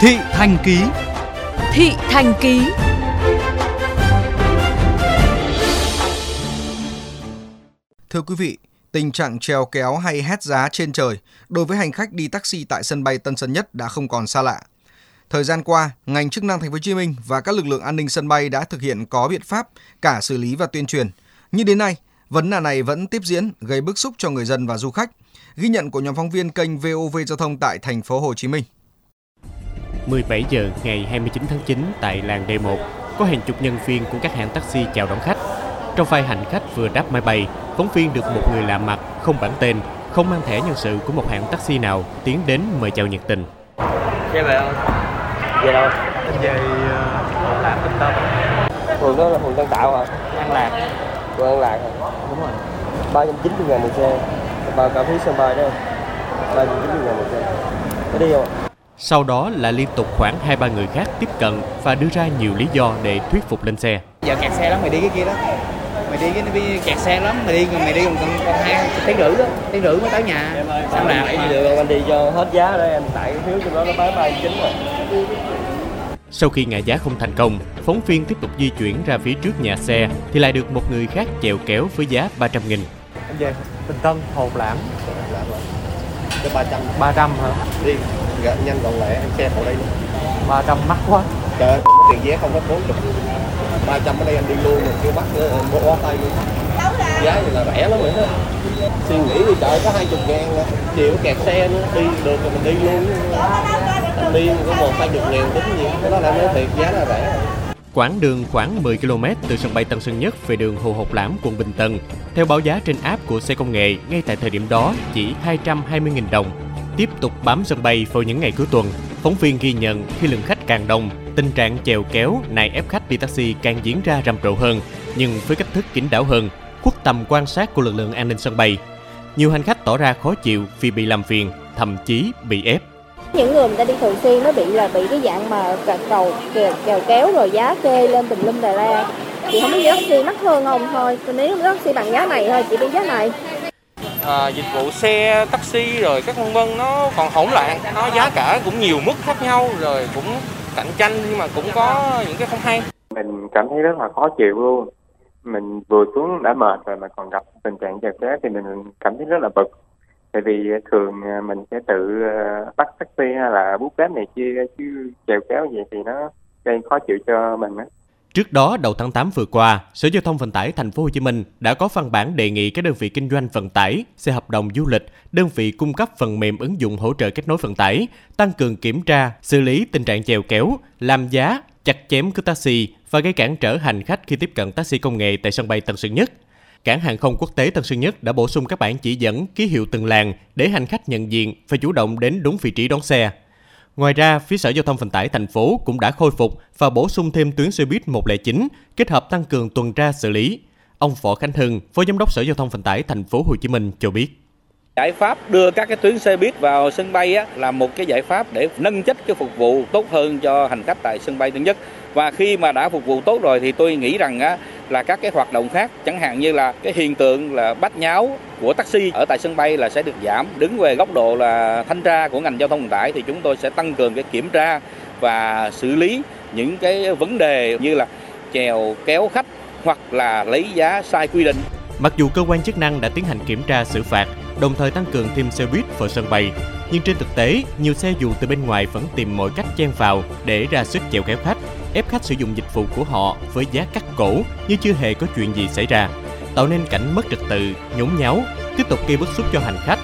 Thị Thành Ký Thị Thành Ký Thưa quý vị, tình trạng treo kéo hay hét giá trên trời đối với hành khách đi taxi tại sân bay Tân Sơn Nhất đã không còn xa lạ. Thời gian qua, ngành chức năng thành phố Hồ Chí Minh và các lực lượng an ninh sân bay đã thực hiện có biện pháp cả xử lý và tuyên truyền. Nhưng đến nay, vấn nạn này vẫn tiếp diễn gây bức xúc cho người dân và du khách. Ghi nhận của nhóm phóng viên kênh VOV Giao thông tại thành phố Hồ Chí Minh. 17 giờ ngày 29 tháng 9 tại làng D1, có hàng chục nhân viên của các hãng taxi chào đón khách. Trong vai hành khách vừa đáp máy bay, phóng viên được một người lạ mặt, không bản tên, không mang thẻ nhân sự của một hãng taxi nào tiến đến mời chào nhiệt tình. Về về không? Về đâu? Về uh, làm Tân Tân Phường đó là phường Tân Tạo hả? An Lạc Phường An Lạc hả? Đúng rồi 390 ngàn một xe Bao cả phí sân bay đó 390 ngàn một xe Có đi không? Sau đó là liên tục khoảng 2-3 người khác tiếp cận và đưa ra nhiều lý do để thuyết phục lên xe. Giờ kẹt xe lắm, mày đi cái kia đó Mày đi cái nó kẹt xe lắm, mày đi mày đi còn còn, còn hai tiếng rưỡi đó, tiếng rưỡi mới tới nhà. Sao làm? Nãy được anh đi cho hết giá đó em tại phiếu trong đó nó bán 39 rồi. Sau khi ngã giá không thành công, phóng viên tiếp tục di chuyển ra phía trước nhà xe thì lại được một người khác chèo kéo với giá 300 nghìn. Em về Tân Tân, Hồn Lãm Cho 300 300 hả? đi Gạ, nhanh gọn lẹ em xe vào đây luôn. 300 mắc quá. Trời ơi, cũng có tiền vé không có 40 300 ở đây anh đi luôn mà kêu bắt nữa em mua tay luôn. Giá này là rẻ lắm rồi đó. Suy nghĩ đi trời có 20 ngàn à. chịu kẹt xe nữa đi được thì mình đi luôn. Anh đi có một hai chục ngàn tính gì cái đó là nói thiệt giá là rẻ. rồi. Quãng đường khoảng 10 km từ sân bay Tân Sơn Nhất về đường Hồ Học Lãm, quận Bình Tân. Theo báo giá trên app của xe công nghệ, ngay tại thời điểm đó chỉ 220.000 đồng. Tiếp tục bám sân bay vào những ngày cuối tuần, phóng viên ghi nhận khi lượng khách càng đông, tình trạng chèo kéo, nài ép khách đi taxi càng diễn ra rầm rộ hơn, nhưng với cách thức kín đáo hơn, khuất tầm quan sát của lực lượng an ninh sân bay. Nhiều hành khách tỏ ra khó chịu vì bị làm phiền, thậm chí bị ép những người người ta đi thường xuyên nó bị là bị cái dạng mà cầu kèo, kèo kéo rồi giá kê lên tùm lum đà la chị không biết giá taxi mắc hơn không? Thôi Còn nếu giá taxi bằng giá này thôi chị đi giá này. À, dịch vụ xe taxi rồi các vân vân nó còn hỗn loạn. Nó giá cả cũng nhiều mức khác nhau rồi cũng cạnh tranh nhưng mà cũng có những cái không hay. Mình cảm thấy rất là khó chịu luôn. Mình vừa xuống đã mệt rồi mà còn gặp tình trạng chèo kéo thì mình cảm thấy rất là bực tại vì ờ, thường ờ, mình sẽ tự ờ, bắt taxi hay là bút bếp này kia chứ chèo kéo vậy thì nó gây khó chịu cho mình á Trước đó, đầu tháng 8 vừa qua, Sở Giao thông Vận tải Thành phố Hồ Chí Minh đã có văn bản đề nghị các đơn vị kinh doanh vận tải, xe hợp đồng du lịch, đơn vị cung cấp phần mềm ứng dụng hỗ trợ kết nối vận tải, tăng cường kiểm tra, xử lý tình trạng chèo kéo, làm giá, chặt chém cướp taxi và gây cản trở hành khách khi tiếp cận taxi công nghệ tại sân bay Tân Sơn Nhất. Cảng hàng không quốc tế Tân Sơn Nhất đã bổ sung các bản chỉ dẫn ký hiệu từng làng để hành khách nhận diện và chủ động đến đúng vị trí đón xe. Ngoài ra, phía Sở Giao thông Vận tải thành phố cũng đã khôi phục và bổ sung thêm tuyến xe buýt 109, kết hợp tăng cường tuần tra xử lý. Ông Võ Khánh Hưng, Phó Giám đốc Sở Giao thông Vận tải thành phố Hồ Chí Minh cho biết. Giải pháp đưa các cái tuyến xe buýt vào sân bay á, là một cái giải pháp để nâng chất cái phục vụ tốt hơn cho hành khách tại sân bay Tân Nhất. Và khi mà đã phục vụ tốt rồi thì tôi nghĩ rằng á, là các cái hoạt động khác chẳng hạn như là cái hiện tượng là bắt nháo của taxi ở tại sân bay là sẽ được giảm. Đứng về góc độ là thanh tra của ngành giao thông vận tải thì chúng tôi sẽ tăng cường cái kiểm tra và xử lý những cái vấn đề như là chèo kéo khách hoặc là lấy giá sai quy định. Mặc dù cơ quan chức năng đã tiến hành kiểm tra xử phạt, đồng thời tăng cường thêm xe buýt vào sân bay, nhưng trên thực tế, nhiều xe dù từ bên ngoài vẫn tìm mọi cách chen vào để ra sức chèo kéo khách, ép khách sử dụng dịch vụ của họ với giá cắt cổ như chưa hề có chuyện gì xảy ra, tạo nên cảnh mất trật tự, nhốn nháo, tiếp tục gây bức xúc cho hành khách.